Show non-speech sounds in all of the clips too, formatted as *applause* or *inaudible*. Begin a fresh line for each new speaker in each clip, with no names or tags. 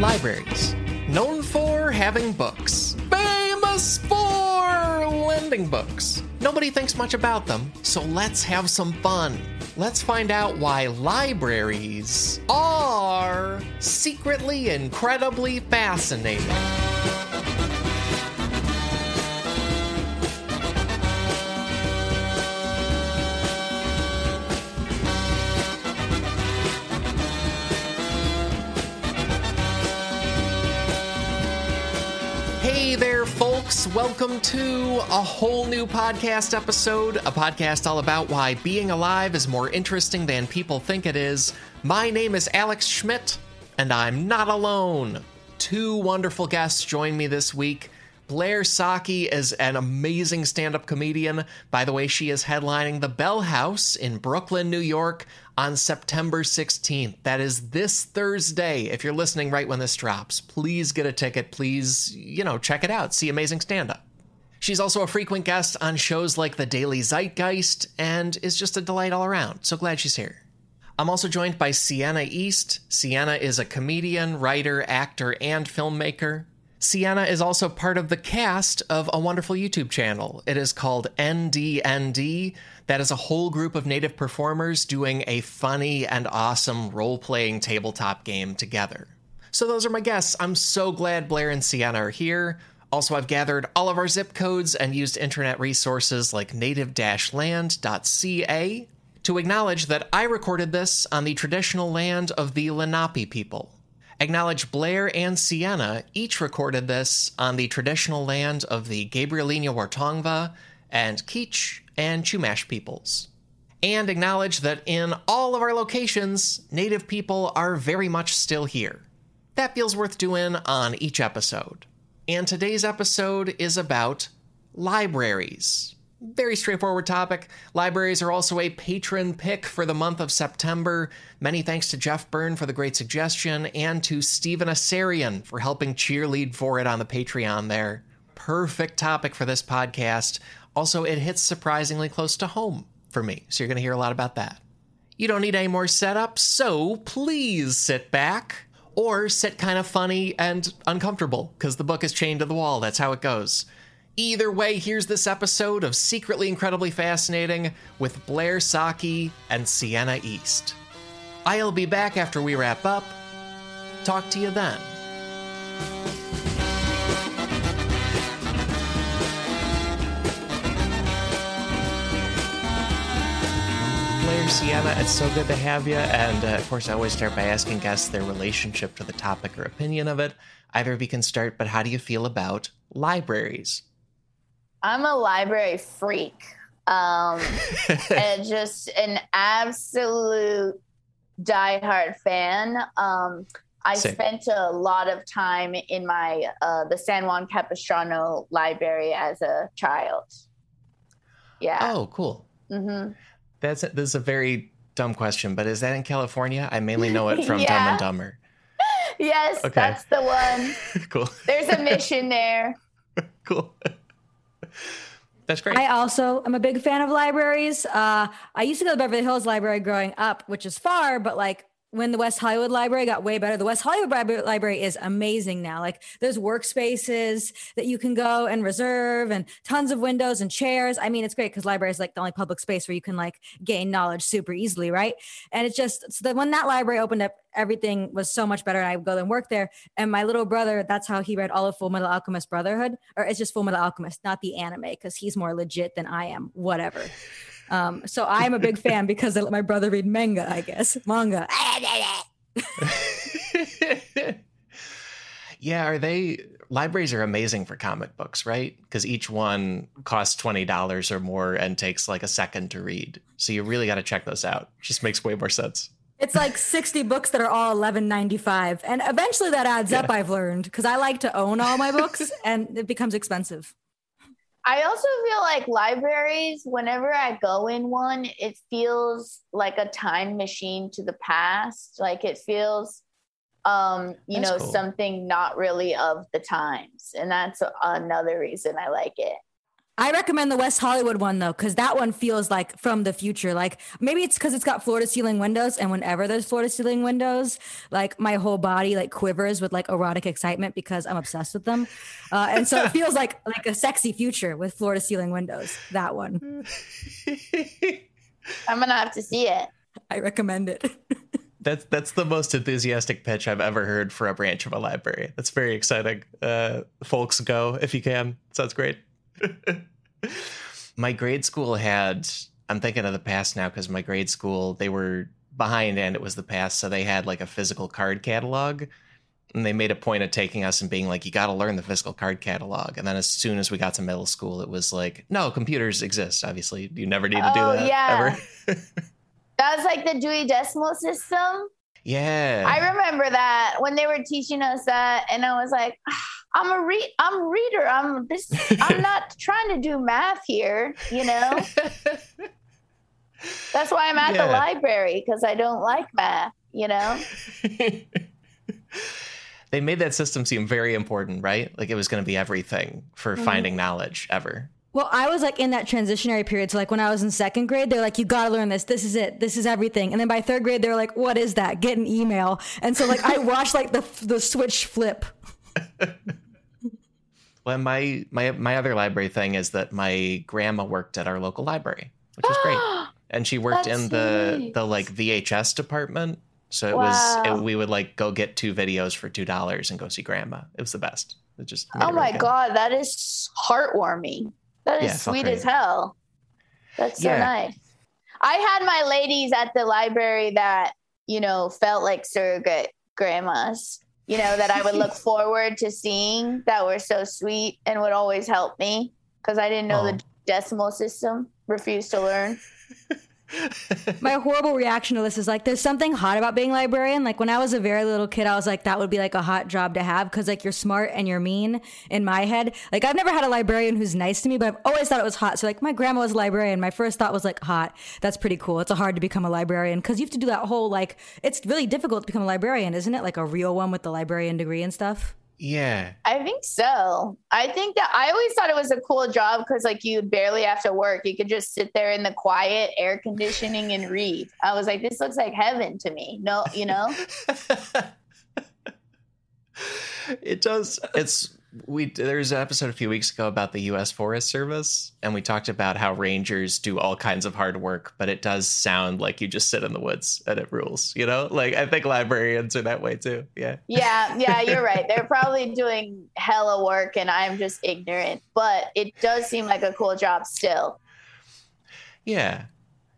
Libraries. Known for having books. Famous for lending books. Nobody thinks much about them, so let's have some fun. Let's find out why libraries are secretly incredibly fascinating. Welcome to a whole new podcast episode, a podcast all about why being alive is more interesting than people think it is. My name is Alex Schmidt, and I'm not alone. Two wonderful guests join me this week. Blair Socci is an amazing stand up comedian. By the way, she is headlining the Bell House in Brooklyn, New York on September 16th. That is this Thursday. If you're listening right when this drops, please get a ticket. Please, you know, check it out. See amazing stand up. She's also a frequent guest on shows like The Daily Zeitgeist and is just a delight all around. So glad she's here. I'm also joined by Sienna East. Sienna is a comedian, writer, actor, and filmmaker. Sienna is also part of the cast of a wonderful YouTube channel. It is called NDND. That is a whole group of native performers doing a funny and awesome role playing tabletop game together. So, those are my guests. I'm so glad Blair and Sienna are here. Also, I've gathered all of our zip codes and used internet resources like native land.ca to acknowledge that I recorded this on the traditional land of the Lenape people acknowledge Blair and Sienna each recorded this on the traditional land of the Gabrielino Wartongva and Kizh and Chumash peoples. And acknowledge that in all of our locations, Native people are very much still here. That feels worth doing on each episode. And today's episode is about libraries. Very straightforward topic. Libraries are also a patron pick for the month of September. Many thanks to Jeff Byrne for the great suggestion and to Stephen Asarian for helping cheerlead for it on the Patreon there. Perfect topic for this podcast. Also, it hits surprisingly close to home for me, so you're going to hear a lot about that. You don't need any more setup, so please sit back or sit kind of funny and uncomfortable because the book is chained to the wall. That's how it goes. Either way, here's this episode of Secretly Incredibly Fascinating with Blair Socci and Sienna East. I'll be back after we wrap up. Talk to you then. Blair, Sienna, it's so good to have you. And uh, of course, I always start by asking guests their relationship to the topic or opinion of it. Either of you can start, but how do you feel about libraries?
I'm a library freak. Um, *laughs* and just an absolute diehard fan. Um, I Same. spent a lot of time in my uh, the San Juan Capistrano library as a child. Yeah.
Oh, cool. Mm-hmm. That's this is a very dumb question, but is that in California? I mainly know it *laughs* from yeah. Dumb and Dumber.
yes, okay. that's the one. *laughs*
cool.
There's a mission there. *laughs*
cool. That's great.
I also am a big fan of libraries. Uh, I used to go to Beverly Hills Library growing up, which is far, but like when the West Hollywood Library got way better, the West Hollywood Library is amazing now. Like there's workspaces that you can go and reserve and tons of windows and chairs. I mean, it's great because library is like the only public space where you can like gain knowledge super easily, right? And it's just so that when that library opened up, everything was so much better. And I would go and work there. And my little brother, that's how he read all of Full Metal Alchemist Brotherhood, or it's just Full Metal Alchemist, not the anime, because he's more legit than I am. Whatever. Um, so I'm a big fan because I let my brother read manga, I guess. Manga. *laughs*
yeah, are they libraries are amazing for comic books, right? Because each one costs twenty dollars or more and takes like a second to read. So you really got to check those out. It just makes way more sense.
It's like 60 books that are all 11.95 and eventually that adds yeah. up I've learned because I like to own all my books and it becomes expensive.
I also feel like libraries, whenever I go in one, it feels like a time machine to the past. Like it feels, um, you that's know, cool. something not really of the times. And that's another reason I like it.
I recommend the West Hollywood one though, because that one feels like from the future. Like maybe it's because it's got floor to ceiling windows, and whenever there's floor to ceiling windows, like my whole body like quivers with like erotic excitement because I'm obsessed with them, uh, and so it feels like *laughs* like a sexy future with floor to ceiling windows. That one. *laughs*
I'm gonna have to see it.
I recommend it. *laughs*
that's that's the most enthusiastic pitch I've ever heard for a branch of a library. That's very exciting. Uh, folks, go if you can. Sounds great. *laughs* my grade school had i'm thinking of the past now because my grade school they were behind and it was the past so they had like a physical card catalog. And they made a point of taking us and being like you got to learn the physical card catalog. And then as soon as we got to middle school it was like no computers exist obviously. You never need to do oh, that yeah. ever. *laughs*
That was like the dewey decimal system
yeah
i remember that when they were teaching us that and i was like ah, I'm a read I'm a reader. I'm this I'm *laughs* not trying to do math here, you know. *laughs* That's why I'm at yeah. the library because I don't like math, you know. *laughs*
they made that system seem very important, right? Like it was going to be everything for mm-hmm. finding knowledge ever.
Well, I was like in that transitionary period. So, like when I was in second grade, they're like, "You got to learn this. This is it. This is everything." And then by third grade, they're like, "What is that? Get an email." And so, like, I *laughs* watched like the the switch flip *laughs*
well, my my my other library thing is that my grandma worked at our local library, which was great, *gasps* and she worked That's in the the like VHS department. So it wow. was it, we would like go get two videos for two dollars and go see grandma. It was the best. It just
oh my god, that is heartwarming. That is yeah, sweet as hell. That's so yeah. nice. I had my ladies at the library that you know felt like surrogate grandmas you know, that I would look *laughs* forward to seeing that were so sweet and would always help me because I didn't know oh. the decimal system, refused to learn. *laughs*
My horrible reaction to this is like, there's something hot about being librarian. Like when I was a very little kid, I was like, that would be like a hot job to have because like you're smart and you're mean in my head. Like I've never had a librarian who's nice to me, but I've always thought it was hot. So like my grandma was a librarian. My first thought was like, hot. That's pretty cool. It's hard to become a librarian because you have to do that whole like, it's really difficult to become a librarian, isn't it? Like a real one with the librarian degree and stuff.
Yeah.
I think so. I think that I always thought it was a cool job because like you barely have to work. You could just sit there in the quiet air conditioning and read. I was like, this looks like heaven to me. No, you know? *laughs*
it does. It's we there was an episode a few weeks ago about the U.S. Forest Service, and we talked about how rangers do all kinds of hard work, but it does sound like you just sit in the woods and it rules. You know, like I think librarians are that way too. Yeah.
Yeah, yeah, *laughs* you're right. They're probably doing hella work, and I'm just ignorant. But it does seem like a cool job still.
Yeah,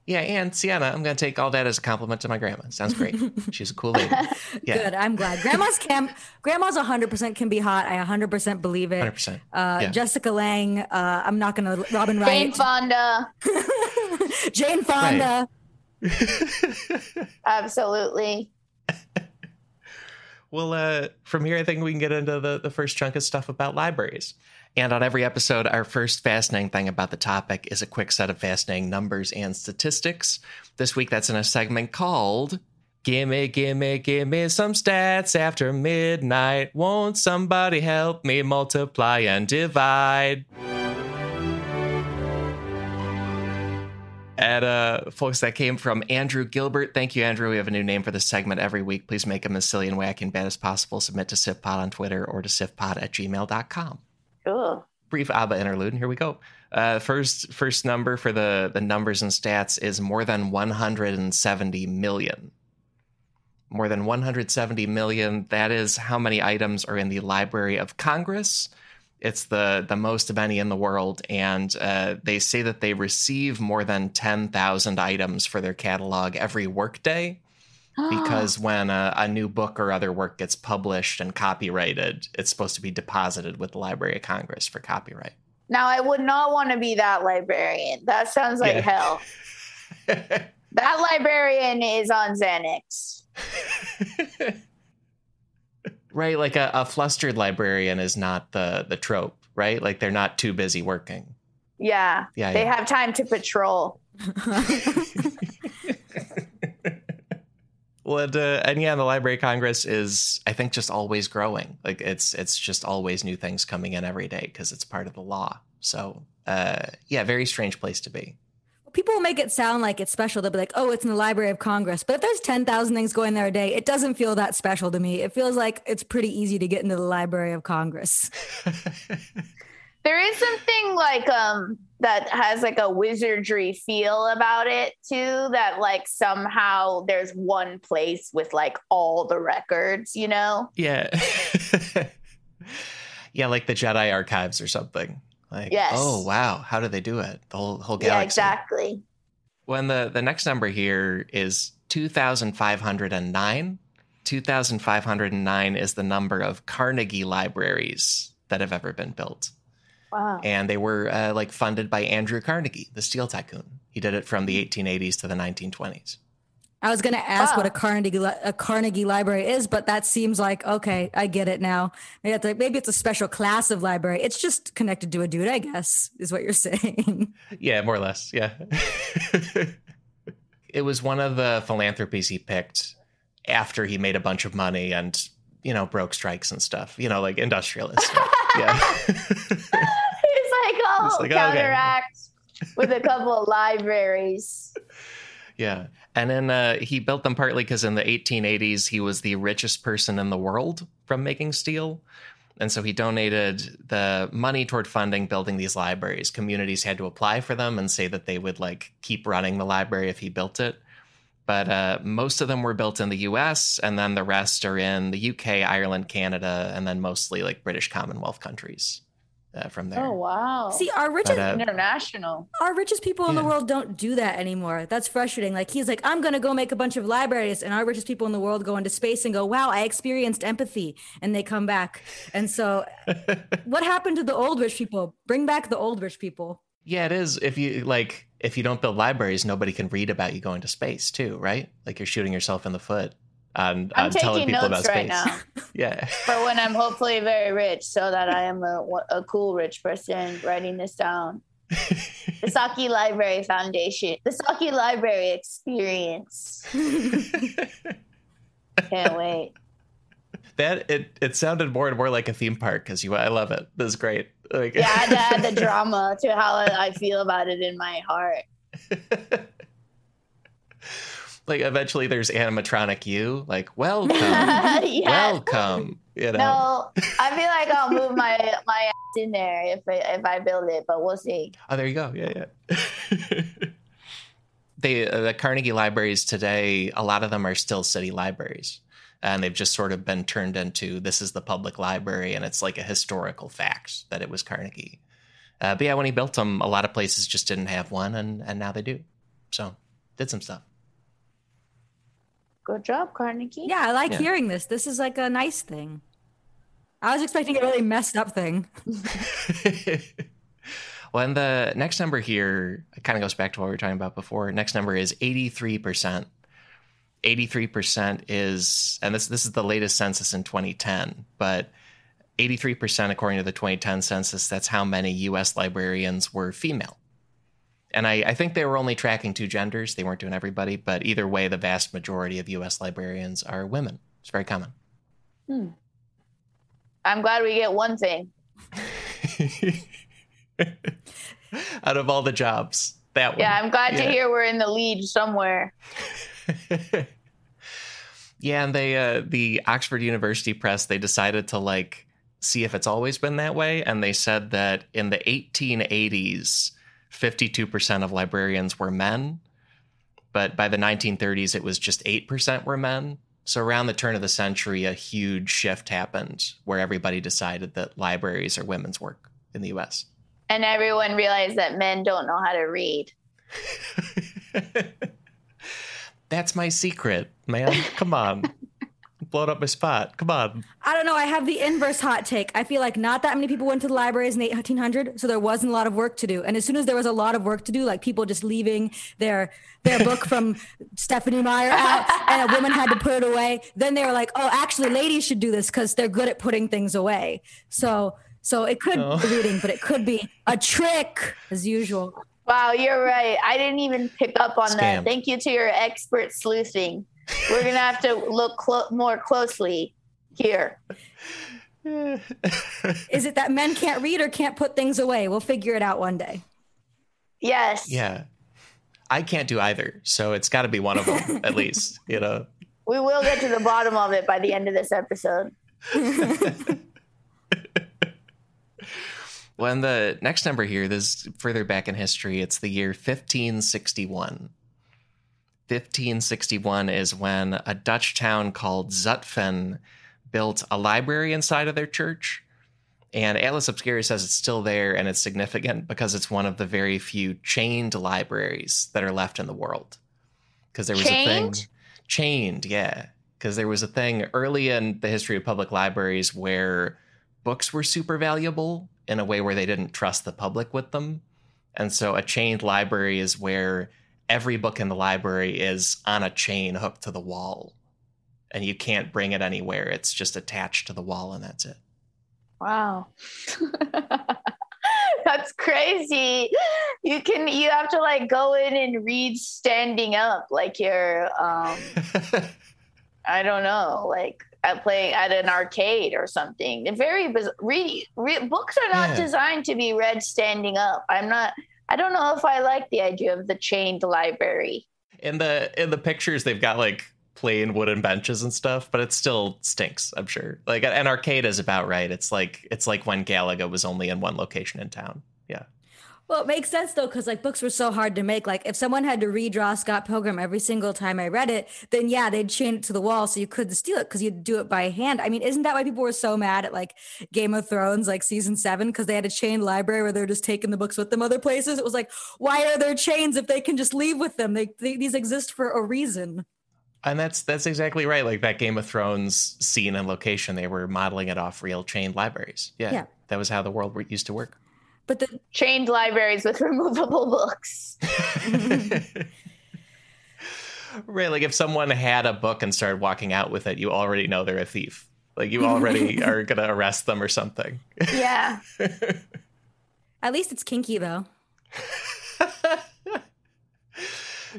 yeah, and Sienna, I'm going to take all that as a compliment to my grandma. Sounds great. *laughs* She's a cool lady. *laughs*
Yeah. Good. I'm glad. Grandma's can grandma's 100% can be hot. I 100% believe it.
100%.
Uh, yeah. Jessica Lange, uh, I'm not going to Robin Wright.
Jane Fonda. *laughs*
Jane Fonda.
Right. Absolutely.
Well, uh, from here, I think we can get into the, the first chunk of stuff about libraries. And on every episode, our first fascinating thing about the topic is a quick set of fascinating numbers and statistics. This week, that's in a segment called Gimme, gimme, gimme some stats after midnight. Won't somebody help me multiply and divide? And uh, folks, that came from Andrew Gilbert. Thank you, Andrew. We have a new name for this segment every week. Please make them as silly and wacky and bad as possible. Submit to SifPod on Twitter or to sifpod at gmail.com.
Cool.
Brief ABBA interlude. and Here we go. Uh, first, first number for the the numbers and stats is more than 170 million. More than 170 million. That is how many items are in the Library of Congress. It's the the most of any in the world, and uh, they say that they receive more than 10,000 items for their catalog every workday because when a, a, new book or other work gets published and copyrighted, it's supposed to be deposited with the Library of Congress for copyright.
Now, I would not want to be that librarian. That sounds like yeah. hell. *laughs* that librarian is on Xanax. *laughs*
right, like a, a flustered librarian is not the the trope, right? Like they're not too busy working.
Yeah, yeah, they yeah. have time to patrol. *laughs*
What uh, and yeah, the Library Congress is I think just always growing. Like it's it's just always new things coming in every day because it's part of the law. So uh, yeah, very strange place to be.
People make it sound like it's special. They'll be like, "Oh, it's in the Library of Congress." But if there's ten thousand things going there a day, it doesn't feel that special to me. It feels like it's pretty easy to get into the Library of Congress. *laughs*
there is something like um that has like a wizardry feel about it too that like somehow there's one place with like all the records you know
yeah *laughs* yeah like the jedi archives or something like yes. oh wow how do they do it the whole whole galaxy
yeah exactly
when the the next number here is 2509 2509 is the number of carnegie libraries that have ever been built
Wow.
And they were uh, like funded by Andrew Carnegie, the steel tycoon. He did it from the 1880s to the 1920s.
I was going to ask wow. what a Carnegie a Carnegie library is, but that seems like okay, I get it now. Maybe it's, maybe it's a special class of library. It's just connected to a dude, I guess, is what you're *laughs* saying.
Yeah, more or less. Yeah. *laughs* it was one of the philanthropies he picked after he made a bunch of money and you know broke strikes and stuff. You know, like industrialists. yeah. *laughs*
like, oh, like, oh, counteract okay. with a couple of libraries.
Yeah. And then uh, he built them partly because in the 1880s, he was the richest person in the world from making steel. And so he donated the money toward funding building these libraries. Communities had to apply for them and say that they would like keep running the library if he built it. But uh, most of them were built in the US, and then the rest are in the UK, Ireland, Canada, and then mostly like British Commonwealth countries uh, from there.
Oh wow!
See, our richest
but, uh, international,
our richest people yeah. in the world don't do that anymore. That's frustrating. Like he's like, I'm gonna go make a bunch of libraries, and our richest people in the world go into space and go, Wow, I experienced empathy, and they come back. And so, *laughs* what happened to the old rich people? Bring back the old rich people.
Yeah, it is. If you like, if you don't build libraries, nobody can read about you going to space too, right? Like you're shooting yourself in the foot on,
I'm
on
telling
people
about
space.
Right now. *laughs*
yeah. *laughs*
For when I'm hopefully very rich, so that I am a, a cool rich person writing this down. the Socci Library Foundation, the Socci Library Experience. *laughs* Can't wait.
That it it sounded more and more like a theme park because you I love it. This is great.
Like, yeah, I had to add the drama to how I feel about it in my heart
like eventually there's animatronic you. Like welcome. *laughs* Yes. welcome you know?
No i feel like i'll move my my ass in there if I, if i build it but we'll see.
Oh there you go. Yeah yeah. *laughs* They uh, the carnegie libraries today a lot of them are still city libraries and they've just sort of been turned into this is the public library and it's like a historical fact that it was carnegie. Uh, but yeah when he built them a lot of places just didn't have one and and now they do. So did some stuff
Good job, Carnegie.
Yeah, I like yeah. hearing this. This is like a nice thing. I was expecting a really messed up thing. *laughs*
well, and the next number here kind of goes back to what we were talking about before. Next number is 83%. 83% is, and this this is the latest census in 2010, but 83% according to the 2010 census, that's how many US librarians were female and I, I, think they were only tracking two genders. They weren't doing everybody, but either way, the vast majority of U.S. librarians are women. It's very common.
Hmm. I'm glad we get one thing. *laughs*
Out of all the jobs, that one.
Yeah, I'm glad yeah. to hear we're in the lead somewhere. *laughs*
yeah, and they, uh, the Oxford University Press, they decided to like see if it's always been that way, and they said that in the 1880s 52% of librarians were men, but by the 1930s, it was just 8% were men. So around the turn of the century, a huge shift happened where everybody decided that libraries are women's work in the US.
And everyone realized that men don't know how to read. *laughs*
That's my secret, man. Come on *laughs* blowing up my spot. Come on.
I don't know. I have the inverse hot take. I feel like not that many people went to the libraries in the 1800, so there wasn't a lot of work to do. And as soon as there was a lot of work to do, like people just leaving their their book *laughs* from Stephenie Meyer out, and a woman had to put it away, then they were like, "Oh, actually, ladies should do this because they're good at putting things away." So, so it could oh. be reading, but it could be a trick as usual.
Wow, you're right. I didn't even pick up on Scam. that. Thank you to your expert sleuthing. We're gonna have to look clo- more closely here. *laughs*
Is it that men can't read or can't put things away? We'll figure it out one day.
Yes.
Yeah. I can't do either, so it's got to be one of them *laughs* at least, you know.
We will get to the bottom of it by the end of this episode. *laughs*
well, and the next number here, this further back in history, it's the year 1561. 1561 is when a Dutch town called Zutphen built a library inside of their church. And Atlas Obscura says it's still there and it's significant because it's one of the very few chained libraries that are left in the world. Because there was chained? a thing chained, yeah. Because there was a thing early in the history of public libraries where books were super valuable in a way where they didn't trust the public with them. And so a chained library is where every book in the library is on a chain hooked to the wall and you can't bring it anywhere. It's just attached to the wall and that's it.
Wow. *laughs* that's crazy. You can you have to like go in and read standing up like you're um *laughs* I don't know, like at playing at an arcade or something. Very bizarre. Read, read books are not yeah. designed to be read standing up. I'm not I don't know if I like the idea of the chained library.
In the in the pictures, they've got like plain wooden benches and stuff, but it still stinks. I'm sure. Like an arcade is about right. It's like it's like when Galaga was only in one location in town.
Well, it makes sense though, because like books were so hard to make. Like if someone had to redraw Scott Pilgrim every single time I read it, then yeah, they'd chain it to the wall so you couldn't steal it because you'd do it by hand. I mean, isn't that why people were so mad at like Game of Thrones, like season seven, because they had a chained library where they're just taking the books with them other places? It was like, why are there chains if they can just leave with them? They, they these exist for a reason.
And that's that's exactly right. Like that Game of Thrones scene and location, they were modeling it off real chained libraries. Yeah, yeah. that was how the world used to work.
But the chained libraries with *laughs* removable books. *laughs*
right, like if someone had a book and started walking out with it, you already know they're a thief. Like you already *laughs* are gonna arrest them or something.
Yeah.
At least it's kinky though.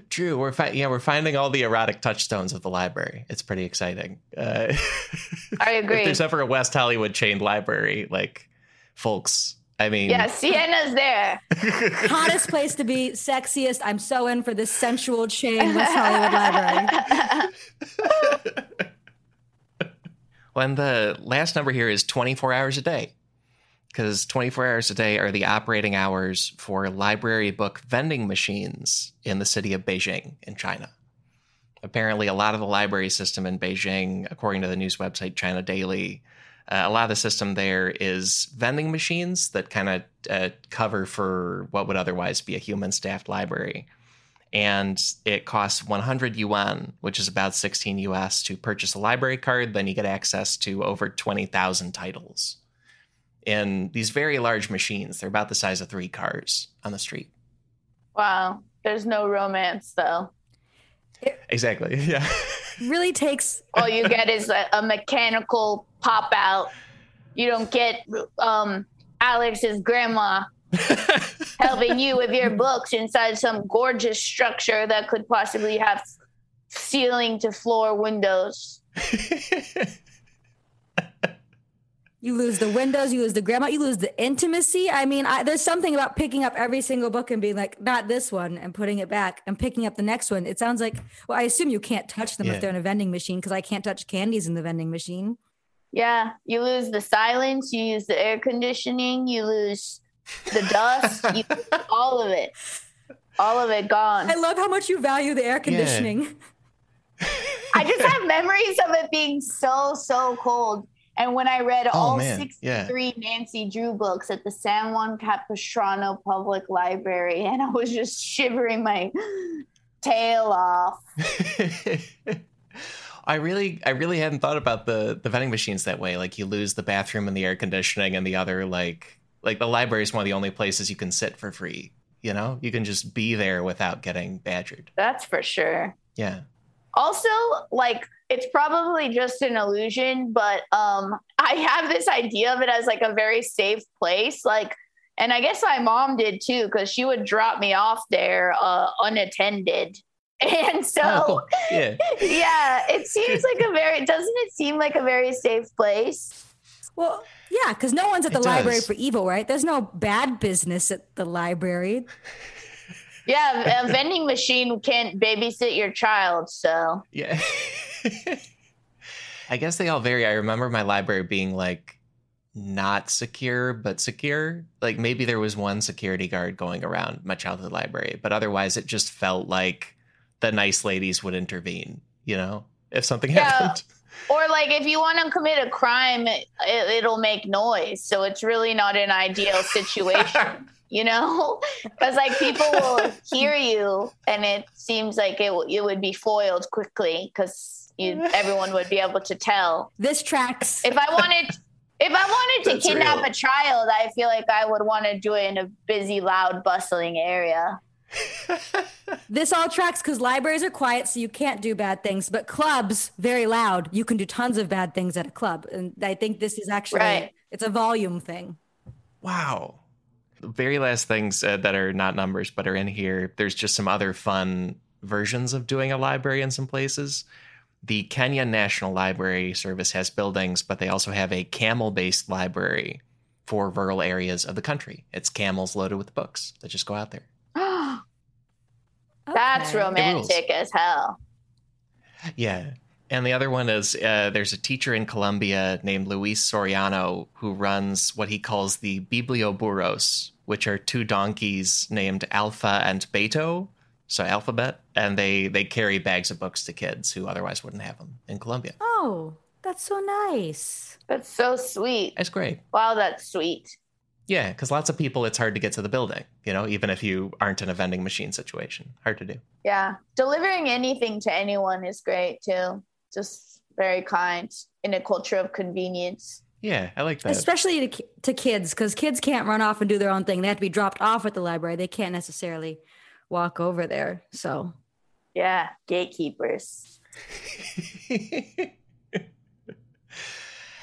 True, we're fi- yeah we're finding all the erotic touchstones of the library. It's pretty exciting. Uh,
I agree.
if there's ever a West Hollywood chained library, like folks, I mean,
yeah, Sienna's there. *laughs*
Hottest place to be, sexiest. I'm so in for this sensual chain West Hollywood
Library. *laughs* when the last number here is 24 hours a day, because 24 hours a day are the operating hours for library book vending machines in the city of Beijing in China. Apparently, a lot of the library system in Beijing, according to the news website China Daily, uh, a lot of the system there is vending machines that kind of uh, cover for what would otherwise be a human staffed library. And it costs 100 yuan, which is about 16 US, to purchase a library card. Then you get access to over 20,000 titles in these very large machines. They're about the size of three cars on the street.
Wow. There's no romance, though.
Exactly. *laughs* Yeah.
Really takes.
All you get is a, a mechanical pop out. You don't get um, Alex's grandma *laughs* helping you with your books inside some gorgeous structure that could possibly have ceiling to floor windows. *laughs*
You lose the windows, you lose the grandma, you lose the intimacy. I mean, I, there's something about picking up every single book and being like, not this one, and putting it back and picking up the next one. It sounds like, well, I assume you can't touch them yeah. if they're in a vending machine because I can't touch candies in the vending machine.
Yeah, you lose the silence, you lose the air conditioning, you lose the dust, you *laughs* lose all of it. All of it gone.
I love how much you value the air conditioning.
Yeah. I just have memories of it being so, so cold and when I read oh, all man. 63 yeah. Nancy Drew books at the San Juan Capistrano Public Library, and I was just shivering my tail off. *laughs*
I really, I really hadn't thought about the the vending machines that way. Like you lose the bathroom and the air conditioning, and the other like, like the library is one of the only places you can sit for free. You know, you can just be there without getting badgered.
That's for sure.
Yeah.
Also, like it's probably just an illusion, but um, *laughs* I have this idea of it as like a very safe place. Like, and I guess my mom did too, because she would drop me off there uh, unattended. *laughs* And so, oh, yeah. *laughs* yeah, it seems like a very, doesn't it seem like a very safe place?
Well, yeah, because no one's at the it library does. for evil, right? There's no bad business at the library.
Yeah, a vending machine can't babysit your child, so.
Yeah. I guess they all vary. I remember my library being like not secure, but secure. Like maybe there was one security guard going around my childhood library, but otherwise it just felt like the nice ladies would intervene, you know, if something yeah. happened.
Or like if you want to commit a crime, it, will make noise. So it's really not an ideal *laughs* situation, you know, *laughs* because like people will *laughs* hear you, and it seems like it it would be foiled quickly because *laughs* everyone would be able to tell.
This tracks.
If I wanted if I wanted to That's kidnap real. a child, I feel like I would want to do it in a busy, loud, bustling area. *laughs*
this all tracks because libraries are quiet, so you can't do bad things. But clubs, very loud. You can do tons of bad things at a club, and I think this is actually right. it's a volume thing.
Wow. The very last things uh, that are not numbers but are in here. There's just some other fun versions of doing a library in some places the Kenya National Library Service has buildings, but they also have a camel based library for rural areas of the country. It's camels loaded with books that just go out there. *gasps*
That's romantic as hell.
Yeah. And the other one is uh, there's a teacher in Colombia named Luis Soriano who runs what he calls the Biblioburros, which are two donkeys named Alpha and Beto so alphabet, and they they carry bags of books to kids who otherwise wouldn't have them in Colombia.
Oh, that's so nice.
That's so sweet.
That's great.
Wow, that's sweet.
Yeah, because lots of people, it's hard to get to the building. You know, even if you aren't in a vending machine situation, hard to do.
Yeah, delivering anything to anyone is great too. Just very kind in a culture of convenience.
Yeah, I like that.
Especially to, to kids, because kids can't run off and do their own thing. They have to be dropped off at the library. They can't necessarily walk over there. So,
yeah, gatekeepers. *laughs*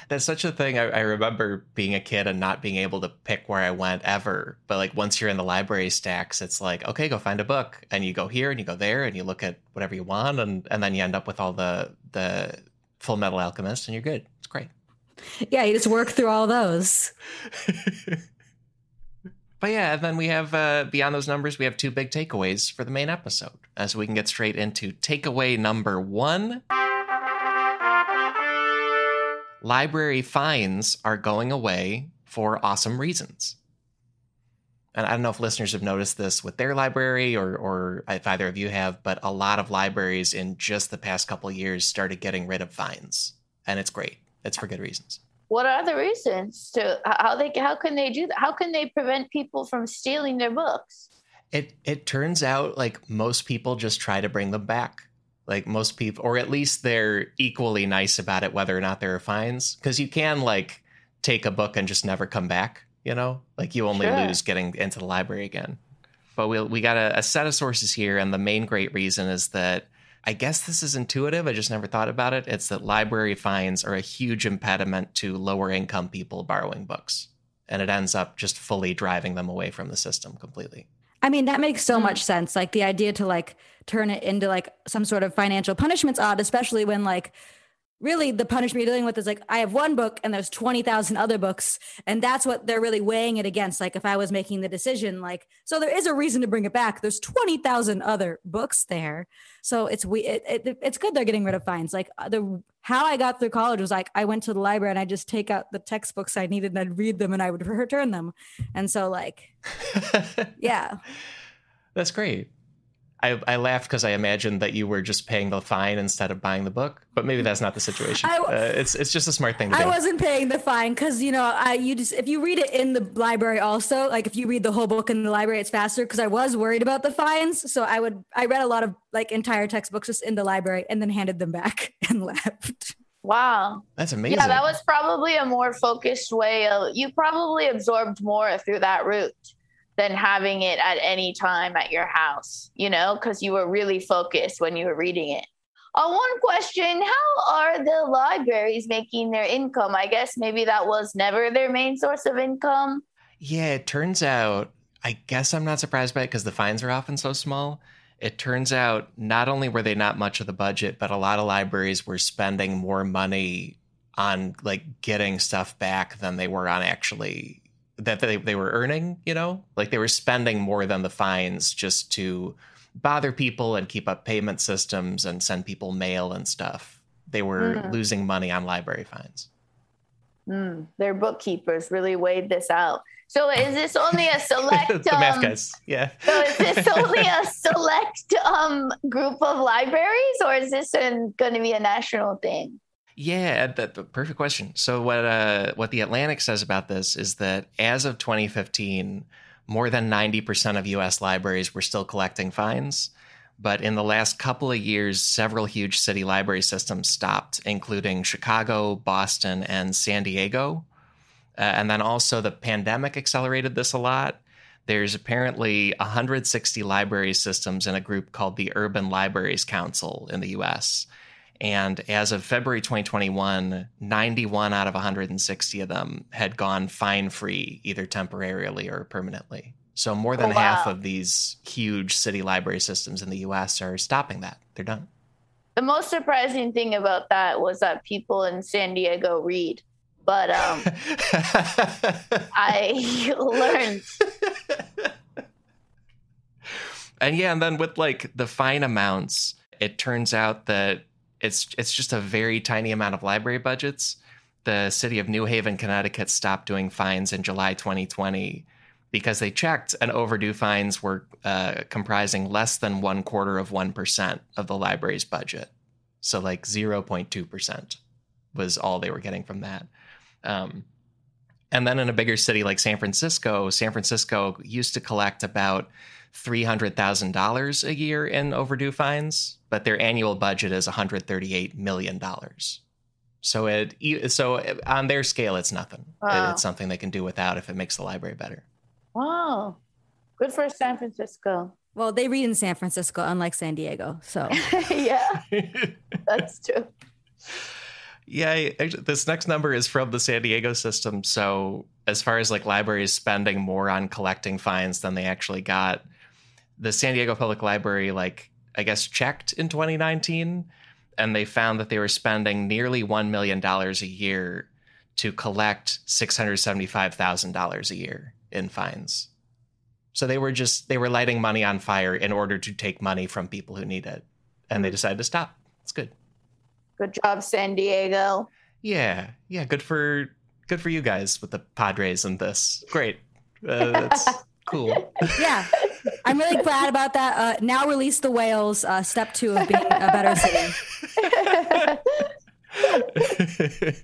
That's such a thing. I, I, remember being a kid and not being able to pick where I went ever. But like once you're in the library stacks, it's like, okay, go find a book. And you go here and you go there and you look at whatever you want and, and then you end up with all the the full metal alchemist and you're good. It's great.
Yeah, you just work through all those. *laughs*
But yeah, and then we have uh, beyond those numbers, we have two big takeaways for the main episode, as we can get straight into takeaway number one. Library fines are going away for awesome reasons. And I don't know if listeners have noticed this with their library or, or if either of you have, but a lot of libraries in just the past couple years started getting rid of fines. And it's great. It's for good reasons
what are the reasons to how they how can they do that? How can they prevent people from stealing their books?
It it turns out like most people just try to bring them back. Like most people or at least they're equally nice about it whether or not there are fines. Because you can like take a book and just never come back you know? Like you only sure. lose getting into the library again. But we we got a, a set of sources here and the main great reason is that I guess this is intuitive. I just never thought about it. It's that library fines are a huge impediment to lower income people borrowing books. And it ends up just fully driving them away from the system completely.
I mean, that makes so much sense. Like the idea to like turn it into like some sort of financial punishment's odd, especially when like really the punishment you're dealing with is like I have one book and there's 20,000 other books and that's what they're really weighing it against like if I was making the decision like so there is a reason to bring it back. There's 20,000 other books there. So it's we it, it, it's good they're getting rid of fines. Like uh, the how I got through college was like I went to the library and I just take out the textbooks I needed and I'd read them and I would *laughs* return them. And so like *laughs* yeah.
That's great I, I laughed because I imagined that you were just paying the fine instead of buying the book, but maybe that's not the situation. I, uh, it's it's just a smart thing to
I
do.
I wasn't paying the fine because you know I you just if you read it in the library also like if you read the whole book in the library it's faster because I was worried about the fines so I would I read a lot of like entire textbooks just in the library and then handed them back *laughs* and left.
Wow.
That's amazing.
Yeah, that was probably a more focused way of you probably absorbed more through that route than having it at any time at your house, you know, because you were really focused when you were reading it. Uh, one question How are the libraries making their income? I guess maybe that was never their main source of income.
Yeah, it turns out, I guess I'm not surprised by it because the fines are often so small. it turns out not only were they not much of the budget, but a lot of libraries were spending more money on like getting stuff back than they were on actually that they, they were earning, you know? Like they were spending more than the fines just to bother people and keep up payment systems and send people mail and stuff. They were mm. losing money on library fines.
Mm, their bookkeepers really weighed this out. So is this only a *laughs* select
the math um, guys? Yeah.
so is this *laughs* only a select um, group of libraries, or is this going to be a national thing?
Yeah, that, the perfect question. So what uh, what the Atlantic says about this is that as of 2015, more than 90% of U.S. libraries were still collecting fines. But in the last couple of years, several huge city library systems stopped, including Chicago, Boston, and San Diego. Uh, and then also the pandemic accelerated this a lot. There's apparently 160 library systems in a group called the Urban Libraries Council in the US. And as of February 2021, 91 out of 160 of them had gone fine free, either temporarily or permanently. So more than oh, wow. half of these huge city library systems in the US are stopping that. They're done.
The most surprising thing about that was that people in San Diego read. But um, *laughs* I learned.
And yeah, and then with like the fine amounts, it turns out that it's it's just a very tiny amount of library budgets. The city of New Haven, Connecticut stopped doing fines in July 2020 because they checked and overdue fines were uh, comprising less than one quarter of 1% of the library's budget. So, like 0.2% was all they were getting from that. Um, and then in a bigger city like San Francisco, San Francisco used to collect about $300,000 a year in overdue fines, but their annual budget is $138 million. So it so on their scale, it's nothing. Wow. It's something they can do without if it makes the library better.
Wow, good for San Francisco.
Well, they read in San Francisco, unlike San Diego. So *laughs*
yeah, that's true.
Yeah, this next number is from the San Diego system. So as far as like libraries spending more on collecting fines than they actually got, the San Diego Public Library, like, I guess, checked in 2019 and they found that they were spending nearly $1 million a year to collect $675,000 a year in fines. So they were just, they were lighting money on fire in order to take money from people who need it. And they decided to stop. It's good.
Good job, San Diego.
Yeah. Yeah. Good for, good for you guys with the Padres and this. Great. Uh, that's *laughs* cool.
Yeah. I'm really glad about that. Uh, now release the whales. Uh, step two of being a better
city. *laughs*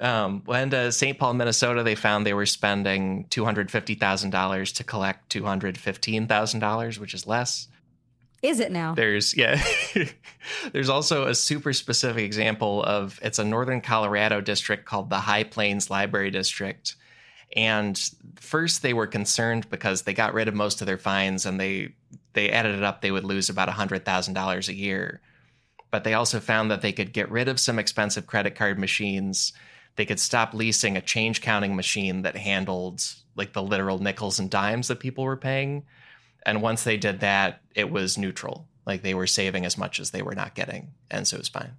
um, when uh, St. Paul, Minnesota, they found they were spending two hundred fifty thousand dollars to collect two hundred fifteen thousand dollars, which is less.
Is it now?
There's yeah. *laughs* There's also a super specific example of it's a northern Colorado district called the High Plains Library District and first they were concerned because they got rid of most of their fines and they they added it up they would lose about $100,000 a year. But they also found that they could get rid of some expensive credit card machines. They could stop leasing a change counting machine that handled like the literal nickels and dimes that people were paying. And once they did that, it was neutral. Like they were saving as much as they were not getting. And so it was fine.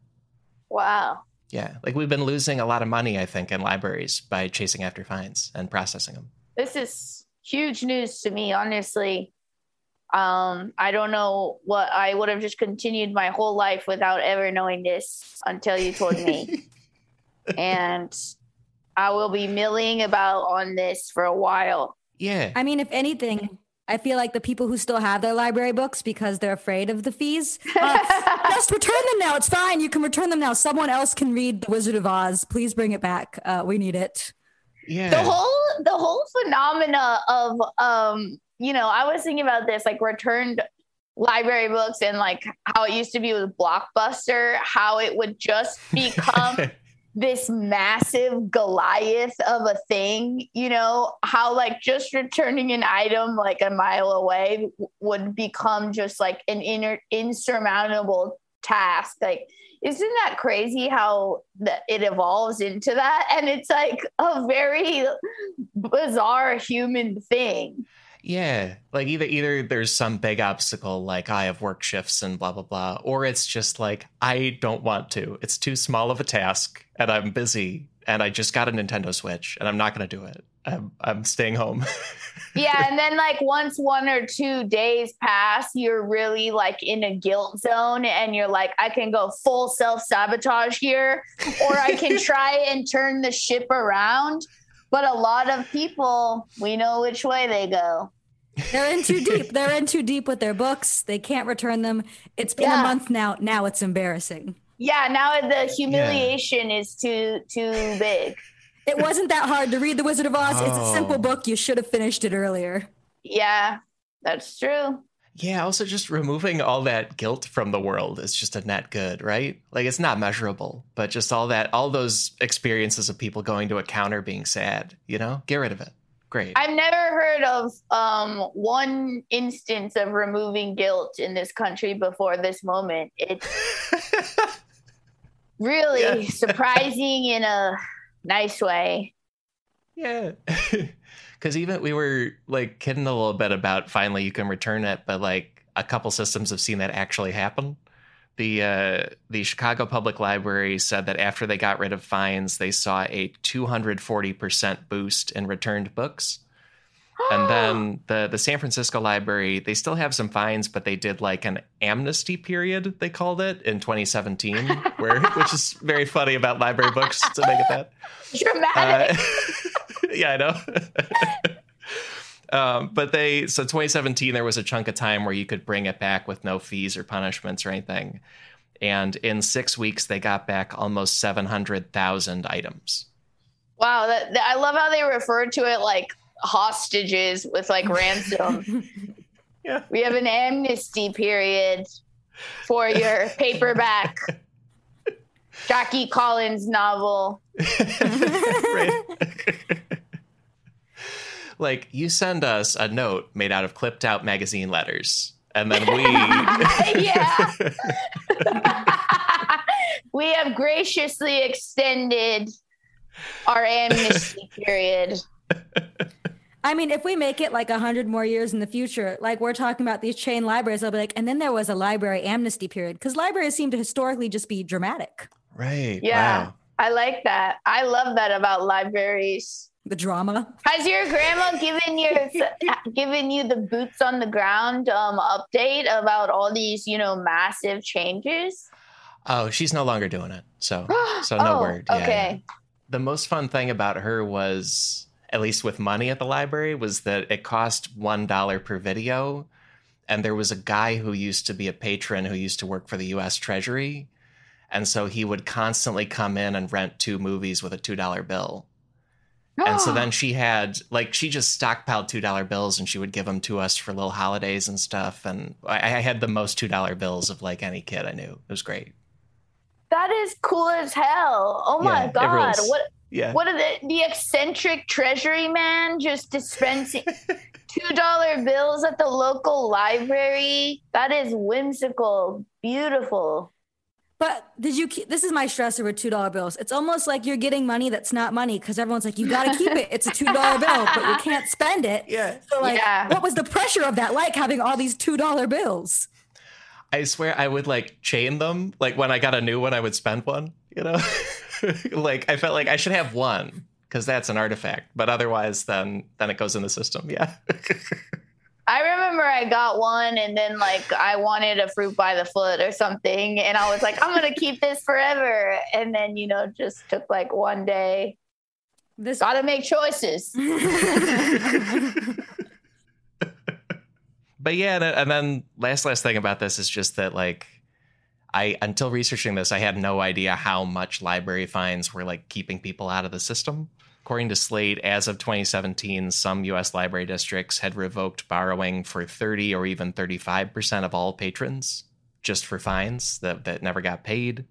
Wow.
Yeah, like we've been losing a lot of money, I think, in libraries by chasing after fines and processing them.
This is huge news to me, honestly. Um, I don't know what I would have just continued my whole life without ever knowing this until you told me. *laughs* and I will be milling about on this for a while.
Yeah.
I mean, if anything, I feel like the people who still have their library books because they're afraid of the fees, uh, *laughs* just return them now. It's fine. You can return them now. Someone else can read The Wizard of Oz. Please bring it back. Uh, we need it.
Yeah.
The whole the whole phenomena of um, you know, I was thinking about this like returned library books and like how it used to be with Blockbuster, how it would just *laughs* become this massive Goliath of a thing, you know, how like just returning an item like a mile away would become just like an inner insurmountable task. Like, isn't that crazy how that it evolves into that? And it's like a very bizarre human thing.
Yeah, like either either there's some big obstacle like I have work shifts and blah blah blah, or it's just like I don't want to. It's too small of a task, and I'm busy, and I just got a Nintendo Switch, and I'm not going to do it. I'm I'm staying home. *laughs*
yeah, and then like once one or two days pass, you're really like in a guilt zone, and you're like, I can go full self sabotage here, or I can *laughs* try and turn the ship around. But a lot of people, we know which way they go.
They're in too *laughs* deep. They're in too deep with their books. They can't return them. It's been yeah. a month now. Now it's embarrassing.
Yeah, now the humiliation yeah. is too too big.
It wasn't that hard to read The Wizard of Oz. Oh. It's a oh. simple oh. book. You should have finished it earlier.
Yeah, that's true.
Yeah, also just removing all that guilt from the world is just a net good, right? Like it's not measurable, but just all that all those experiences of people going to a counter being sad, you know? Get rid of it. Great.
I've never heard of um, one instance of removing guilt in this country before this moment. It's *laughs* really yeah. surprising in a nice way.
Yeah. *laughs* Because even we were like kidding a little bit about finally you can return it, but like a couple systems have seen that actually happen the uh, the Chicago Public Library said that after they got rid of fines, they saw a 240% boost in returned books. and *gasps* then the the San Francisco Library, they still have some fines, but they did like an amnesty period, they called it in 2017, *laughs* where which is very funny about library books to make it that *laughs*
dramatic.
Uh, *laughs* yeah, I know. Um, but they so 2017 there was a chunk of time where you could bring it back with no fees or punishments or anything, and in six weeks they got back almost 700,000 items.
Wow, that, that, I love how they refer to it like hostages with like ransom. *laughs* yeah. We have an amnesty period for your paperback *laughs* Jackie Collins novel. *laughs* right
like you send us a note made out of clipped out magazine letters and then we *laughs*
yeah *laughs* we have graciously extended our amnesty period
I mean, if we make it like a hundred more years in the future, like we're talking about these chain libraries, I'll be like, and then there was a library amnesty period because libraries seem to historically just be dramatic.
Right.
Yeah. Wow. I like that. I love that about libraries
the drama.
Has your grandma given you given you the boots on the ground um, update about all these you know massive changes?
Oh, she's no longer doing it. So *gasps* so no
oh,
word.
Yeah, okay.
Yeah. The most fun thing about her was at least with money at the library was that it cost one dollar per video. And there was a guy who used to be a patron who used to work for the US Treasury. And so he would constantly come in and rent two movies with a $2 bill and so *gasps* then she had like she just stockpiled two dollar bills and she would give them to us for little holidays and stuff. And I, I had the most two dollar bills of like any kid I knew. It was great.
That is cool as hell. Oh my yeah, god! What?
Yeah.
What are the the eccentric treasury man just dispensing *laughs* two dollar bills at the local library? That is whimsical, beautiful.
But did you keep this is my stressor with two dollar bills. It's almost like you're getting money that's not money because everyone's like, you gotta keep it. It's a two dollar bill, but you can't spend it.
Yeah.
So like
yeah.
what was the pressure of that like having all these two dollar bills?
I swear I would like chain them. Like when I got a new one, I would spend one, you know? *laughs* like I felt like I should have one because that's an artifact. But otherwise then then it goes in the system. Yeah. *laughs*
I remember I got one and then like I wanted a fruit by the foot or something. And I was like, I'm going to keep this forever. And then, you know, just took like one day. This got to make choices. *laughs*
but yeah. Uh, and then last, last thing about this is just that like, I, until researching this, I had no idea how much library fines were like keeping people out of the system. According to Slate, as of 2017, some U.S. library districts had revoked borrowing for 30 or even 35% of all patrons just for fines that, that never got paid.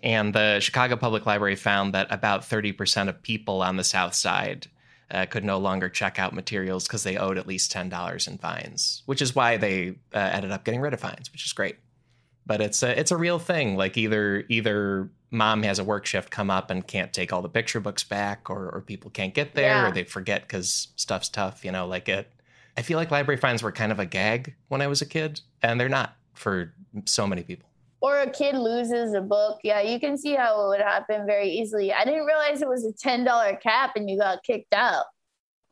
And the Chicago Public Library found that about 30% of people on the South Side uh, could no longer check out materials because they owed at least $10 in fines, which is why they uh, ended up getting rid of fines, which is great. But it's a, it's a real thing. Like either either mom has a work shift come up and can't take all the picture books back or, or people can't get there yeah. or they forget because stuff's tough you know like it I feel like library fines were kind of a gag when I was a kid, and they're not for so many people.
Or a kid loses a book. Yeah, you can see how it would happen very easily. I didn't realize it was a $10 cap and you got kicked out.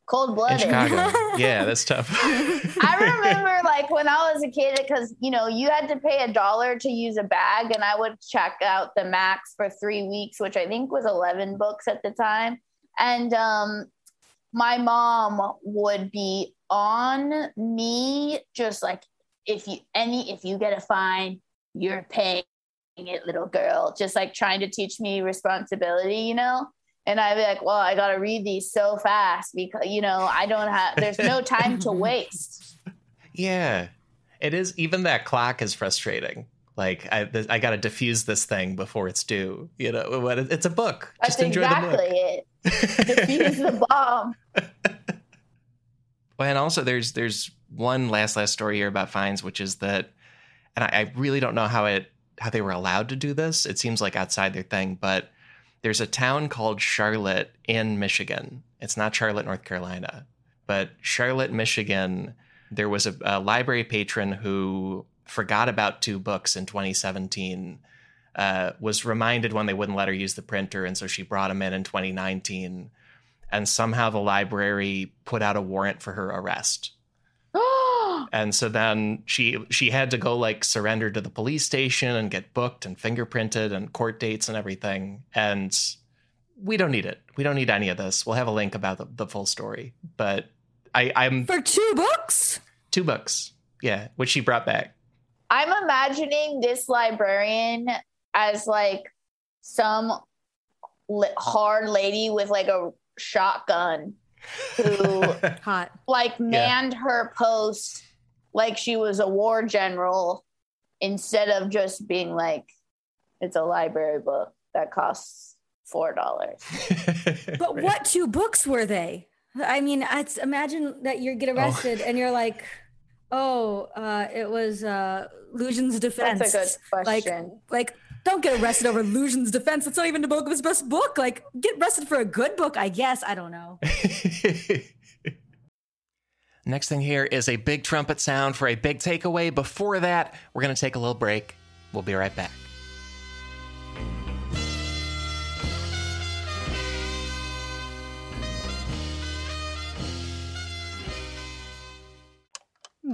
Cold blooded. *laughs*
yeah, that's tough. *laughs*
I remember like when I was a kid, because you know, you had to pay a dollar to use a bag, and I would check out the max for three weeks, which I think was 11 books at the time. And um, my mom would be on me just like if you any if you get a fine you're paying it little girl just like trying to teach me responsibility you know and i'd be like well i gotta read these so fast because you know i don't have there's no time to *laughs* waste.
Yeah. It is even that clock is frustrating. Like I, I gotta diffuse this thing before it's due you know it's a book.
Just That's enjoy exactly the book. it. Defuse the *laughs* bomb.
Well, and also there's there's one last last story here about fines, which is that, and I, I really don't know how it how they were allowed to do this. It seems like outside their thing, but there's a town called Charlotte in Michigan. It's not Charlotte, North Carolina, but Charlotte, Michigan. There was a, a library patron who forgot about two books in 2017. Uh, was reminded when they wouldn't let her use the printer, and so she brought them in in 2019 and somehow the library put out a warrant for her arrest. And so then she she had to go like surrender to the police station and get booked and fingerprinted and court dates and everything. And we don't need it. We don't need any of this. We'll have a link about the, the full story. But I, I'm
for two books.
Two books, yeah, which she brought back.
I'm imagining this librarian as like some hard lady with like a shotgun who *laughs*
hot
like manned yeah. her post like she was a war general instead of just being like it's a library book that costs four dollars *laughs*
but right. what two books were they i mean it's imagine that you get oh. arrested oh. and you're like oh uh it was uh Luzhin's defense
that's a good question
like like don't get arrested over Luzhin's defense. It's not even the book of his best book. Like, get arrested for a good book, I guess. I don't know. *laughs*
Next thing here is a big trumpet sound for a big takeaway. Before that, we're going to take a little break. We'll be right back.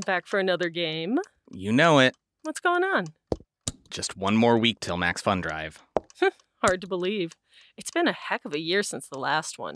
Back for another game.
You know it.
What's going on?
Just one more week till Max Fun Drive. *laughs*
Hard to believe. It's been a heck of a year since the last one.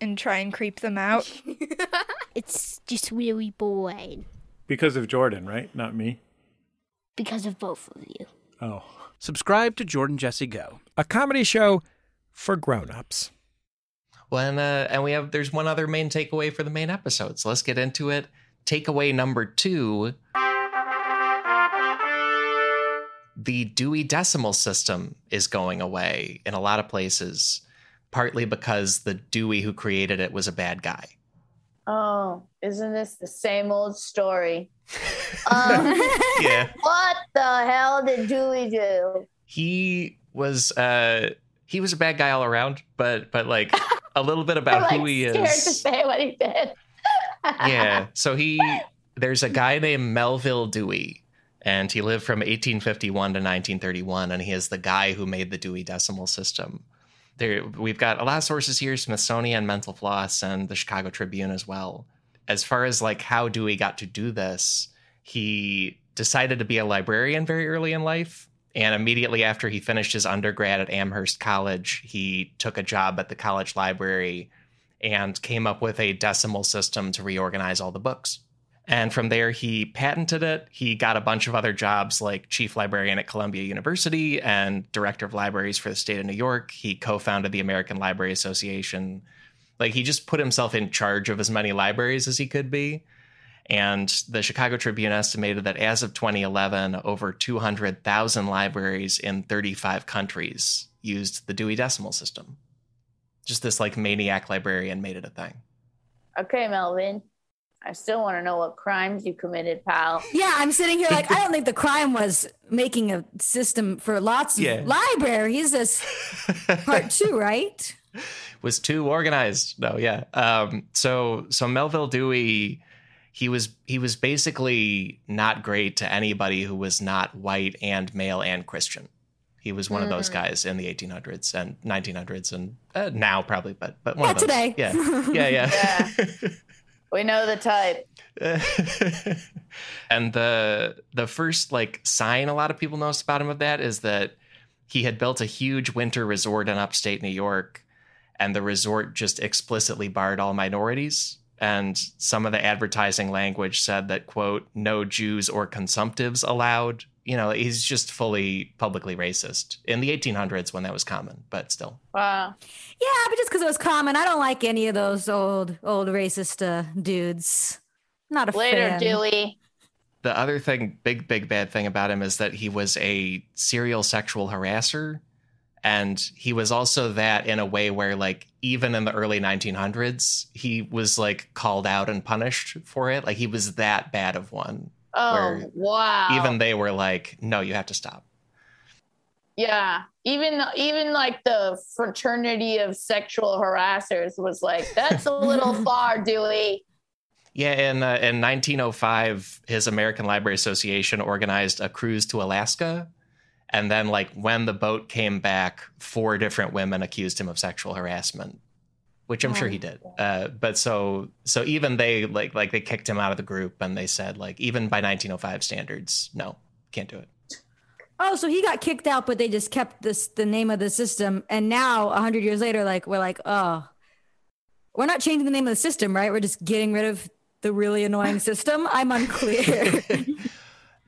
and try and creep them out. *laughs*
it's just really boring.
Because of Jordan, right? Not me.
Because of both of you.
Oh.
Subscribe to Jordan Jesse Go,
a comedy show for grown-ups.
Well, and, uh, and we have there's one other main takeaway for the main episode. So let's get into it. Takeaway number two the Dewey Decimal System is going away in a lot of places, partly because the Dewey who created it was a bad guy.
Oh, isn't this the same old story? *laughs* um, *laughs*
yeah.
What the hell did Dewey do?
He was uh he was a bad guy all around, but but like a little bit about *laughs*
like
who he
is. Scared
to
say what he did.
yeah. So he there's a guy named Melvil Dewey and he lived from 1851 to 1931 and he is the guy who made the dewey decimal system there we've got a lot of sources here smithsonian mental floss and the chicago tribune as well as far as like how Dewey got to do this, he decided to be a librarian very early in life. And immediately after he finished his undergrad at Amherst College, he took a job at the college library and came up with a decimal system to reorganize all the books. And from there, he patented it. He got a bunch of other jobs like chief librarian at Columbia University and director of libraries for the state of New York. He co founded the American Library Association. Like, he just put himself in charge of as many libraries as he could be. And the Chicago Tribune estimated that as of 2011, over 200,000 libraries in 35 countries used the Dewey Decimal System. Just this like maniac librarian made it a thing.
Okay, Melvin. I still want to know what crimes you committed, pal.
Yeah, I'm sitting here like *laughs* I don't think the crime was making a system for lots of
Yeah.
libraries. This part *laughs* two, right?
was too organized. No, yeah. Um, so so Melvil Dewey, he was he was basically not great to anybody who was not white and male and Christian. He was one of those
Mm.
guys in the 1800s and 1900s and uh, now probably, but but one
Yeah,
of those.
today.
Yeah, yeah, yeah. *laughs*
We know the type. *laughs*
and the the first like sign a lot of people noticed about him of that is that he had built a huge winter resort in upstate New York, and the resort just explicitly barred all minorities. And some of the advertising language said that quote no Jews or consumptives allowed. You know, he's just fully publicly racist in the 1800s when that was common, but still.
Wow.
Yeah, but just because it was common, I don't like any of those old old racist uh, dudes. Not a
Later,
fan.
Dewey.
the other thing, big, big bad thing about him is that he was a serial sexual harasser. And he was also that in a way where, like, even in the early 1900s, he was like called out and punished for it. Like, he was that bad of one.
Oh, wow.
Even they were like, no, you have to stop.
Yeah, even even like the fraternity of sexual harassers was like, that's a little *laughs* far, Dewey.
Yeah, in, uh, in 1905, his American Library Association organized a cruise to Alaska. And then, like, when the boat came back, four different women accused him of sexual harassment, which I'm sure he did. Uh, but so, so even they like, like they kicked him out of the group, and they said, like, even by 1905 standards, no, can't do it.
Oh, so he got kicked out, but they just kept this the name of the system. And now, a hundred years later, like we're like, oh, we're not changing the name of the system, right? We're just getting rid of the really annoying system. I'm unclear. *laughs*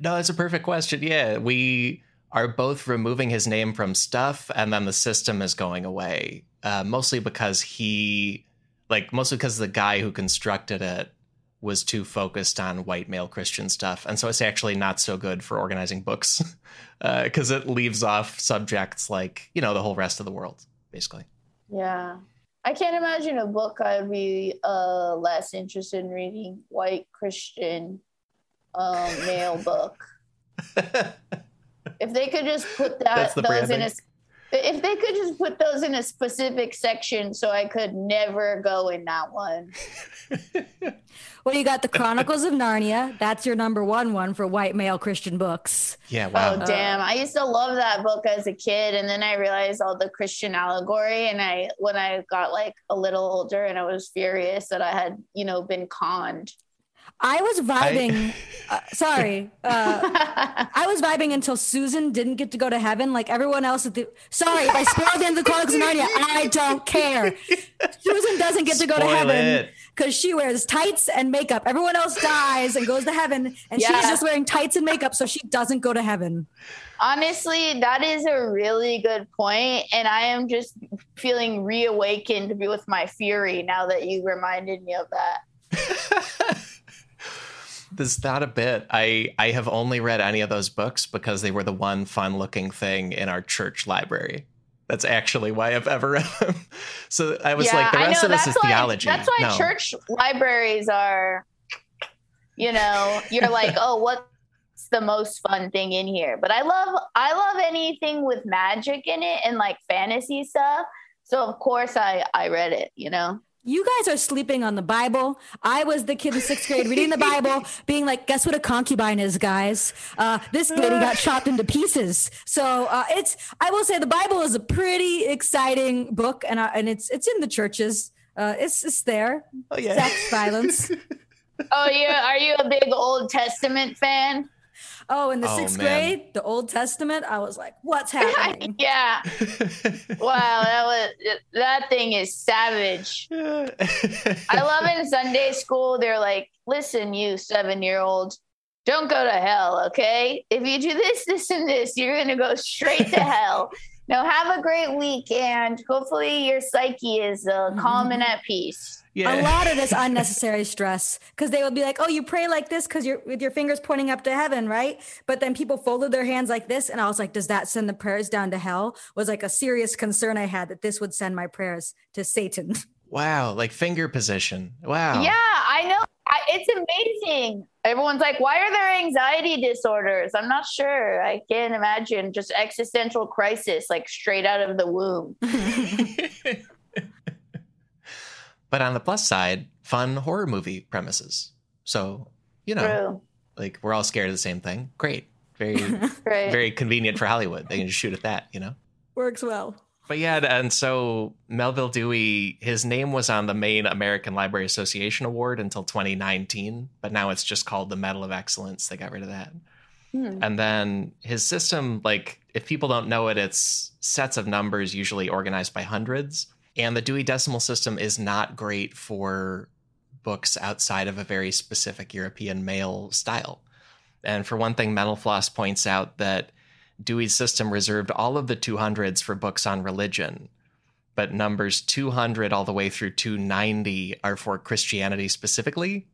No, that's a perfect question. Yeah, we are both removing his name from stuff, and then the system is going away. Uh, mostly because he, like, mostly because the guy who constructed it was too focused on white male Christian stuff, and so it's actually not so good for organizing books *laughs* because it leaves off subjects like you know the whole rest of the world, basically.
Yeah. I can't imagine a book I'd be uh, less interested in reading. White Christian um, male book. *laughs* if they could just put that those in a if they could just put those in a specific section so I could never go in that one. *laughs*
well, you got the Chronicles of Narnia. That's your number one one for white male Christian books.
Yeah, oh, wow.
Oh damn! I used to love that book as a kid, and then I realized all the Christian allegory. And I, when I got like a little older, and I was furious that I had, you know, been conned.
I was vibing. uh, sorry, *laughs* uh, I was vibing until Susan didn't get to go to heaven. Like everyone else at the. Sorry, if I spoiled the end of the Chronicles of Narnia, I don't care. Susan doesn't get to go to heaven because she wears tights and makeup. Everyone else dies and goes to heaven, and
Yeah.
she's just wearing tights and makeup, so she doesn't go to heaven.
Honestly, that is a really good point, and I am just feeling reawakened with my fury now that you reminded me of that. *laughs*
This is not a bit. I I have only read any of those books because they were the one fun looking thing in our church library. That's actually why I've ever read them. *laughs* So I was like, the rest of this is theology.
That's why
No.
church libraries are, you know, you're like, oh, what's the most fun thing in here? But I love, I love anything with magic in it and like fantasy stuff. So of course I, I read it. You know.
You guys are sleeping on the Bible. I was the kid in sixth grade reading the Bible, *laughs* being like, "Guess what a concubine is, guys? Uh, this lady got *laughs* chopped into pieces." So uh, it's. I will say the Bible is a pretty exciting book, and uh, and it's it's in the churches. Uh, it's it's there.
Oh yeah.
Sex, violence. *laughs*
oh, yeah. Are you a big Old Testament fan?
Oh, in the
Oh,
sixth
man.
grade, the Old Testament, I was like, what's *laughs* happening?
yeah. Wow, *laughs* that was that thing is savage. *laughs* I love in Sunday school. They're like, "Listen, you seven-year-old, don't go to hell, okay? If you do this, this, and this, you're gonna go straight to hell." Now, have a great week, and hopefully your psyche is uh, calm and at peace. Yeah.
A lot of this *laughs* unnecessary stress because they would be like, "Oh, you pray like this because you're with your fingers pointing up to heaven, right?" But then people folded their hands like this, and I was like, "Does that send the prayers down to hell?" Was like a serious concern I had that this would send my prayers to Satan.
wow, like finger position. Wow.
Yeah, I know. I, it's amazing. Everyone's like, why are there anxiety disorders? I'm not sure. I can't imagine just existential crisis, like straight out of the womb. *laughs*
But on the plus side, fun horror movie premises. So, you know,
True.
like we're all scared of the same thing. Great. Very, *laughs*
Right.
very convenient for Hollywood. They can just shoot at that, you know?
Works well.
But yeah, and so Melvil Dewey, his name was on the main American Library Association award until 2019, but now it's just called the Medal of Excellence. They got rid of that.
Hmm.
And then his system, like, if people don't know it, it's sets of numbers usually organized by hundreds. And the Dewey Decimal System is not great for books outside of a very specific European male style. And for one thing, Mental Floss points out that Dewey's system reserved all of the 200s for books on religion, but numbers 200 all the way through 290 are for Christianity specifically.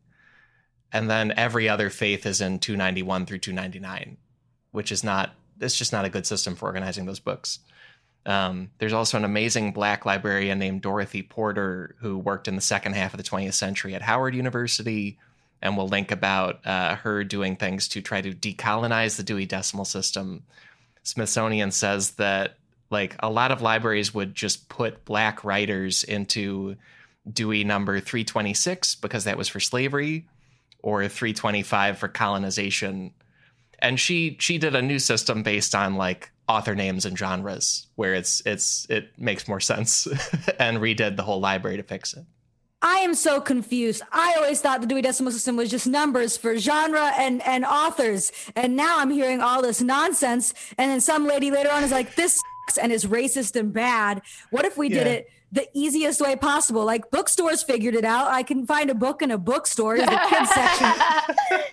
And then every other faith is in 291 through 299, which is not, it's just not a good system for organizing those books. Um, there's also an amazing black librarian named Dorothy Porter who worked in the second half of the 20th century at Howard University. And we'll link about uh, her doing things to try to decolonize the Dewey Decimal System. Smithsonian says that like a lot of libraries would just put black writers into Dewey number 326 because that was for slavery or 325 for colonization. And she she did a new system based on like author names and genres where it's it's it makes more sense *laughs* and redid the whole library to fix it.
I am so confused. I always thought the Dewey Decimal System was just numbers for genre and, and authors. And now I'm hearing all this nonsense. And then some lady later on is like, this sucks and is racist and bad. What if we did it the easiest way possible? Like bookstores figured it out. I can find a book in a bookstore, there's a kids section. *laughs*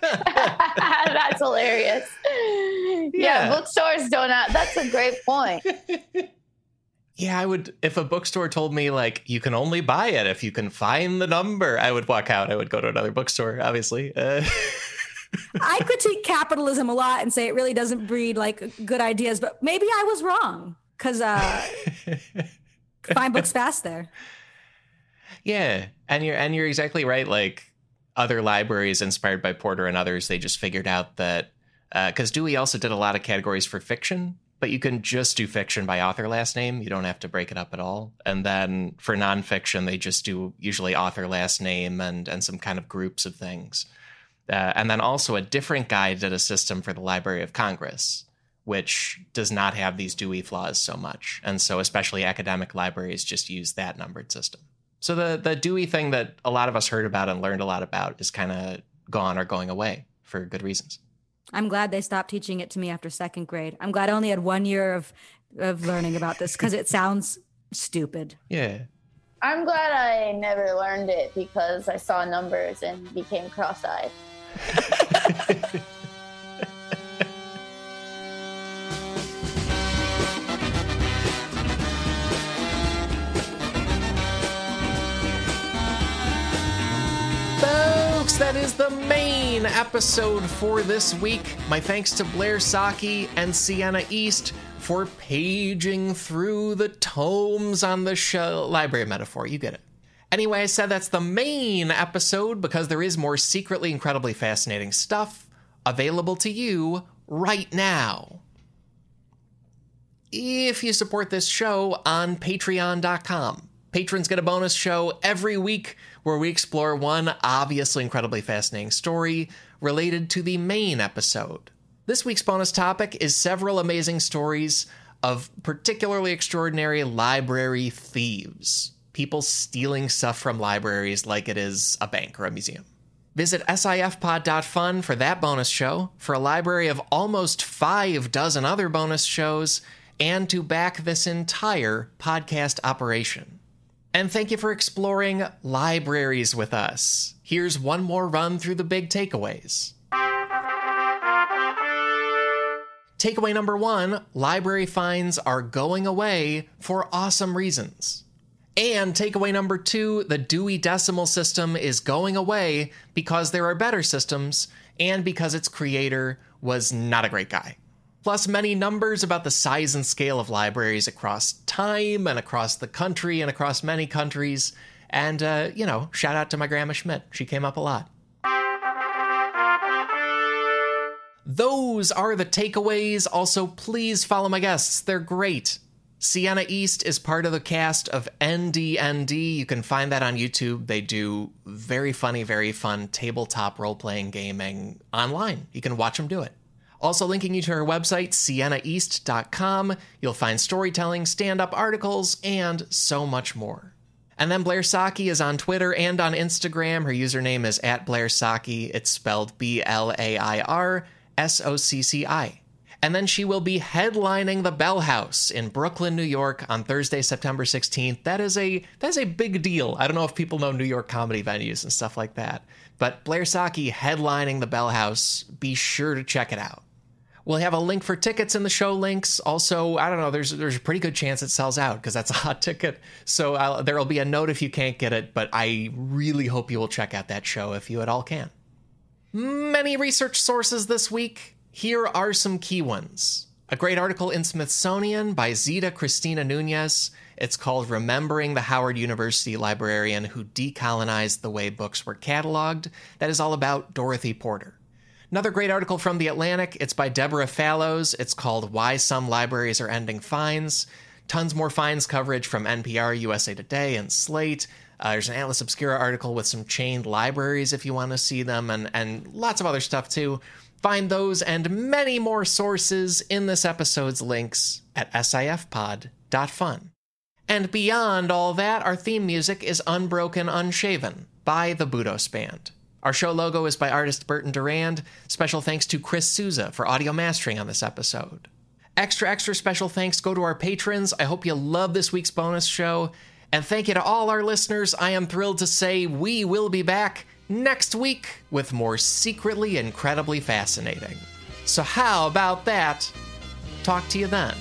That's hilarious. Yeah.
Yeah.
bookstores don't have, that's a great point. *laughs*
Yeah, I would if a bookstore told me like you can only buy it if you can find the number, I would walk out. I would go to another bookstore, obviously. Uh, *laughs*
I critique capitalism a lot and say it really doesn't breed like good ideas, but maybe I was wrong because uh, *laughs* find books fast there.
Yeah, and you're and you're exactly right. Like other libraries inspired by Porter and others, they just figured out that because Dewey also did a lot of categories for fiction, but you can just do fiction by author last name. You don't have to break it up at all. And then for nonfiction, they just do usually author last name and and some kind of groups of things. Uh, and then also a different guy did a system for the Library of Congress, which does not have these Dewey flaws so much. And so especially academic libraries just use that numbered system. So the the Dewey thing that a lot of us heard about and learned a lot about is kind of gone or going away for good reasons.
I'm glad they stopped teaching it to me after second grade. I'm glad I only had one year of of learning about this because it sounds stupid.
Yeah.
I'm glad I never learned it because I saw numbers and became cross eyed. *laughs*
Folks, that is the main episode for this week. My thanks to Blair Socci and Sienna East for paging through the tomes on the show. Library metaphor, you get it. Anyway, I said that's the main episode because there is more secretly incredibly fascinating stuff available to you right now. If you support this show on patreon.com, patrons get a bonus show every week where we explore one obviously incredibly fascinating story related to the main episode. This week's bonus topic is several amazing stories of particularly extraordinary library thieves. People stealing stuff from libraries like it is a bank or a museum. Visit sifpod.fun for that bonus show, for a library of almost five dozen other bonus shows, and to back this entire podcast operation. And thank you for exploring libraries with us. Here's one more run through the big takeaways. Takeaway number one library fines are going away for awesome reasons. And takeaway number two the Dewey Decimal System is going away because there are better systems and because its creator was not a great guy. Plus, many numbers about the size and scale of libraries across time and across the country and across many countries. And, uh, you know, shout out to my grandma Schmidt. She came up a lot. Those are the takeaways. Also, please follow my guests. They're great. Sienna East is part of the cast of NDND. You can find that on YouTube. They do very funny, very fun tabletop role playing gaming online. You can watch them do it. Also, linking you to her website, siennaeast.com. You'll find storytelling, stand up articles, and so much more. And then Blair Socci is on Twitter and on Instagram. Her username is at Blair Socci. It's spelled B L A I R S O C C I. And then she will be headlining the Bell House in Brooklyn, New York on Thursday, September 16th. That is a that is a big deal. I don't know if people know New York comedy venues and stuff like that. But Blair Socci headlining the Bell House, be sure to check it out. We'll have a link for tickets in the show links. Also, I don't know, there's there's a pretty good chance it sells out because that's a hot ticket. So I'll, there'll be a note if you can't get it, but I really hope you will check out that show if you at all can. Many research sources this week. Here are some key ones. A great article in Smithsonian by Zita Cristina Nunes. It's called Remembering the Howard University Librarian Who Decolonized the Way Books Were Cataloged. That is all about Dorothy Porter. Another great article from The Atlantic. It's by Deborah Fallows. It's called Why Some Libraries Are Ending Fines. Tons more fines coverage from NPR, USA Today, and Slate. Uh, there's an Atlas Obscura article with some chained libraries if you want to see them, and, and lots of other stuff too. Find those and many more sources in this episode's links at sifpod.fun. And beyond all that, our theme music is Unbroken Unshaven by the Budos Band. Our show logo is by artist Burton Durand. Special thanks to Chris Souza for audio mastering on this episode. Extra, extra special thanks go to our patrons. I hope you love this week's bonus show. And thank you to all our listeners. I am thrilled to say we will be back next week with more secretly incredibly fascinating. So, how about that? Talk to you then.